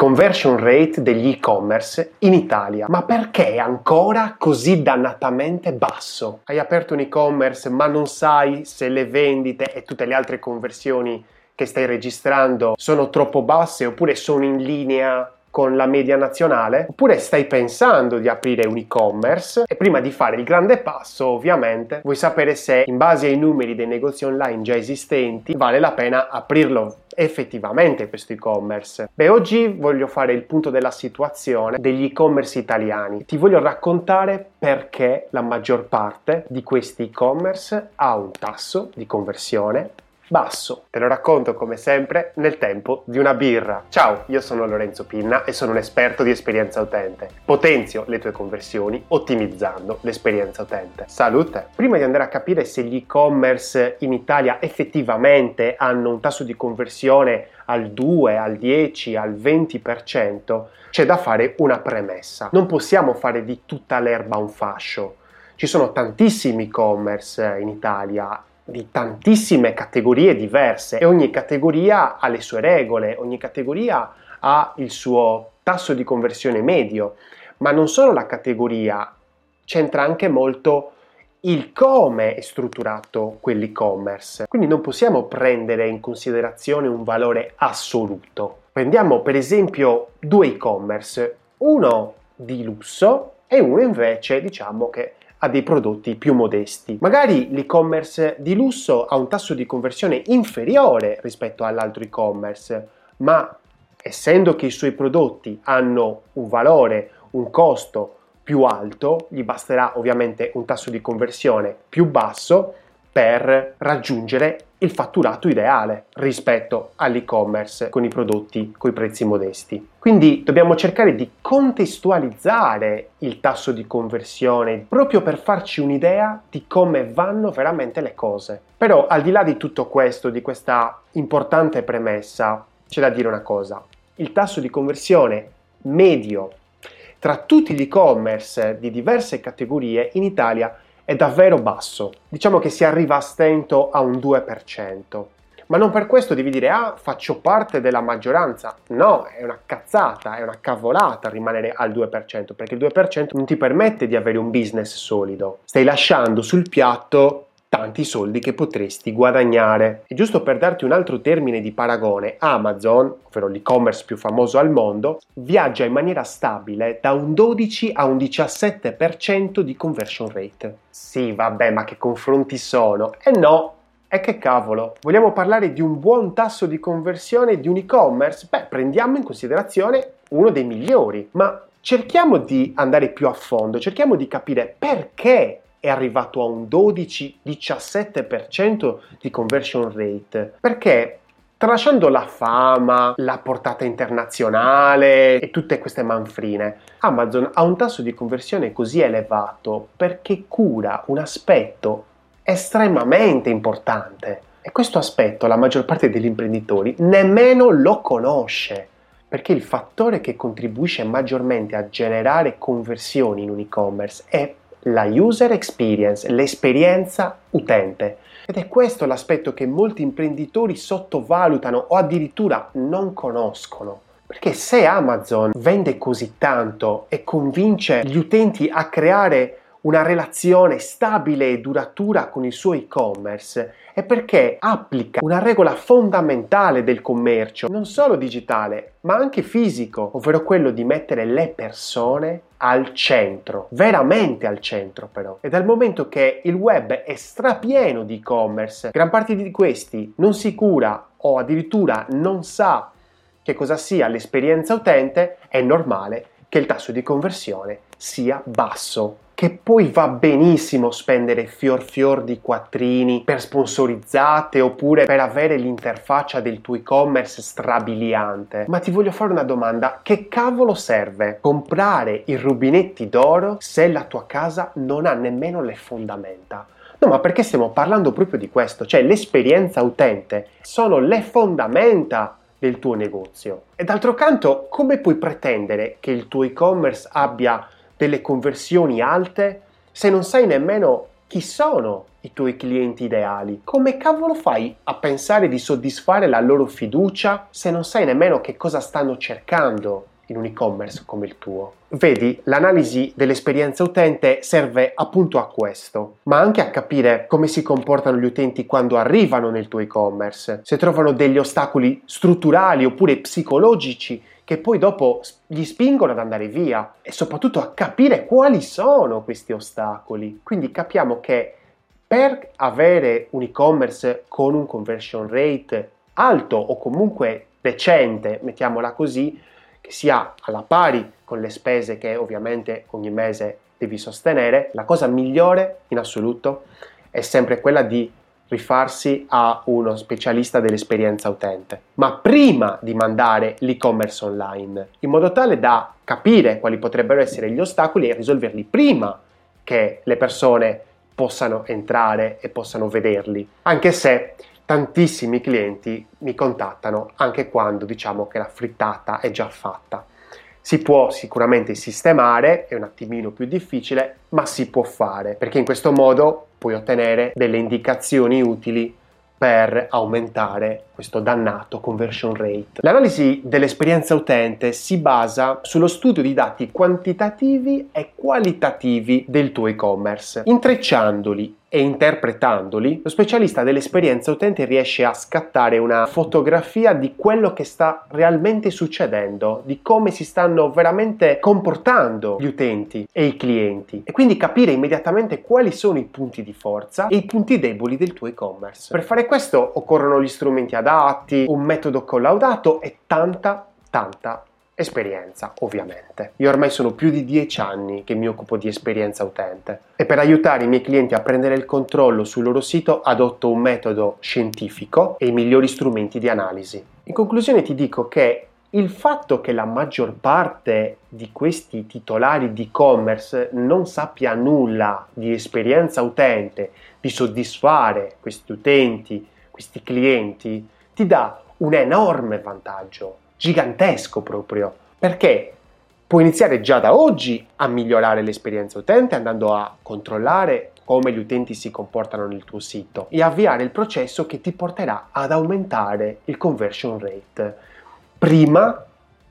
conversion rate degli e-commerce in Italia. Ma perché è ancora così dannatamente basso? Hai aperto un e-commerce ma non sai se le vendite e tutte le altre conversioni che stai registrando sono troppo basse oppure sono in linea con la media nazionale oppure stai pensando di aprire un e-commerce e prima di fare il grande passo ovviamente vuoi sapere se in base ai numeri dei negozi online già esistenti vale la pena aprirlo effettivamente questo e-commerce. Beh, oggi voglio fare il punto della situazione degli e-commerce italiani. Ti voglio raccontare perché la maggior parte di questi e-commerce ha un tasso di conversione basso. Te lo racconto come sempre nel tempo di una birra. Ciao, io sono Lorenzo Pinna e sono un esperto di esperienza utente. Potenzio le tue conversioni ottimizzando l'esperienza utente. Salute! Prima di andare a capire se gli e-commerce in Italia effettivamente hanno un tasso di conversione al 2, al 10, al 20%, c'è da fare una premessa. Non possiamo fare di tutta l'erba un fascio. Ci sono tantissimi e-commerce in Italia di tantissime categorie diverse e ogni categoria ha le sue regole, ogni categoria ha il suo tasso di conversione medio, ma non solo la categoria, c'entra anche molto il come è strutturato quell'e-commerce. Quindi non possiamo prendere in considerazione un valore assoluto. Prendiamo per esempio due e-commerce, uno di lusso e uno invece diciamo che a dei prodotti più modesti. Magari l'e-commerce di lusso ha un tasso di conversione inferiore rispetto all'altro e-commerce, ma essendo che i suoi prodotti hanno un valore, un costo più alto, gli basterà ovviamente un tasso di conversione più basso per raggiungere il fatturato ideale rispetto all'e-commerce con i prodotti con i prezzi modesti. Quindi dobbiamo cercare di contestualizzare il tasso di conversione proprio per farci un'idea di come vanno veramente le cose. Però al di là di tutto questo, di questa importante premessa, c'è da dire una cosa. Il tasso di conversione medio tra tutti gli e-commerce di diverse categorie in Italia è davvero basso. Diciamo che si arriva a stento a un 2%. Ma non per questo devi dire, ah, faccio parte della maggioranza. No, è una cazzata, è una cavolata rimanere al 2%, perché il 2% non ti permette di avere un business solido. Stai lasciando sul piatto tanti soldi che potresti guadagnare. E giusto per darti un altro termine di paragone, Amazon, ovvero l'e-commerce più famoso al mondo, viaggia in maniera stabile da un 12 a un 17% di conversion rate. Sì, vabbè, ma che confronti sono? E eh no, e che cavolo, vogliamo parlare di un buon tasso di conversione di un e-commerce? Beh, prendiamo in considerazione uno dei migliori, ma cerchiamo di andare più a fondo, cerchiamo di capire perché è arrivato a un 12-17% di conversion rate. Perché Tralasciando la fama, la portata internazionale e tutte queste manfrine, Amazon ha un tasso di conversione così elevato perché cura un aspetto estremamente importante. E questo aspetto la maggior parte degli imprenditori nemmeno lo conosce, perché il fattore che contribuisce maggiormente a generare conversioni in un e-commerce è la user experience, l'esperienza utente. Ed è questo l'aspetto che molti imprenditori sottovalutano o addirittura non conoscono. Perché se Amazon vende così tanto e convince gli utenti a creare una relazione stabile e duratura con il suo e-commerce è perché applica una regola fondamentale del commercio, non solo digitale, ma anche fisico, ovvero quello di mettere le persone al centro, veramente al centro però. E dal momento che il web è strapieno di e-commerce, gran parte di questi non si cura o addirittura non sa che cosa sia l'esperienza utente, è normale che il tasso di conversione sia basso che poi va benissimo spendere fior fior di quattrini per sponsorizzate oppure per avere l'interfaccia del tuo e-commerce strabiliante. Ma ti voglio fare una domanda, che cavolo serve comprare i rubinetti d'oro se la tua casa non ha nemmeno le fondamenta? No, ma perché stiamo parlando proprio di questo? Cioè l'esperienza utente sono le fondamenta del tuo negozio. E d'altro canto, come puoi pretendere che il tuo e-commerce abbia delle conversioni alte se non sai nemmeno chi sono i tuoi clienti ideali? Come cavolo fai a pensare di soddisfare la loro fiducia se non sai nemmeno che cosa stanno cercando in un e-commerce come il tuo? Vedi, l'analisi dell'esperienza utente serve appunto a questo, ma anche a capire come si comportano gli utenti quando arrivano nel tuo e-commerce, se trovano degli ostacoli strutturali oppure psicologici che poi dopo gli spingono ad andare via e soprattutto a capire quali sono questi ostacoli. Quindi capiamo che per avere un e-commerce con un conversion rate alto o comunque decente, mettiamola così, che sia alla pari con le spese che ovviamente ogni mese devi sostenere, la cosa migliore in assoluto è sempre quella di rifarsi a uno specialista dell'esperienza utente, ma prima di mandare l'e-commerce online, in modo tale da capire quali potrebbero essere gli ostacoli e risolverli prima che le persone possano entrare e possano vederli, anche se tantissimi clienti mi contattano anche quando diciamo che la frittata è già fatta. Si può sicuramente sistemare, è un attimino più difficile, ma si può fare, perché in questo modo puoi ottenere delle indicazioni utili per aumentare questo dannato conversion rate. L'analisi dell'esperienza utente si basa sullo studio di dati quantitativi e qualitativi del tuo e-commerce, intrecciandoli e interpretandoli, lo specialista dell'esperienza utente riesce a scattare una fotografia di quello che sta realmente succedendo, di come si stanno veramente comportando gli utenti e i clienti e quindi capire immediatamente quali sono i punti di forza e i punti deboli del tuo e-commerce. Per fare questo occorrono gli strumenti adatti, un metodo collaudato e tanta tanta esperienza, ovviamente. Io ormai sono più di dieci anni che mi occupo di esperienza utente e per aiutare i miei clienti a prendere il controllo sul loro sito adotto un metodo scientifico e i migliori strumenti di analisi. In conclusione ti dico che il fatto che la maggior parte di questi titolari di e-commerce non sappia nulla di esperienza utente, di soddisfare questi utenti, questi clienti, ti dà un enorme vantaggio gigantesco proprio, perché puoi iniziare già da oggi a migliorare l'esperienza utente andando a controllare come gli utenti si comportano nel tuo sito e avviare il processo che ti porterà ad aumentare il conversion rate prima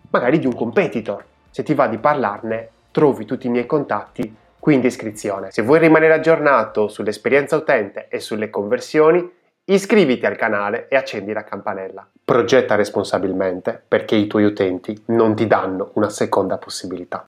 magari di un competitor. Se ti va di parlarne, trovi tutti i miei contatti qui in descrizione. Se vuoi rimanere aggiornato sull'esperienza utente e sulle conversioni, Iscriviti al canale e accendi la campanella. Progetta responsabilmente perché i tuoi utenti non ti danno una seconda possibilità.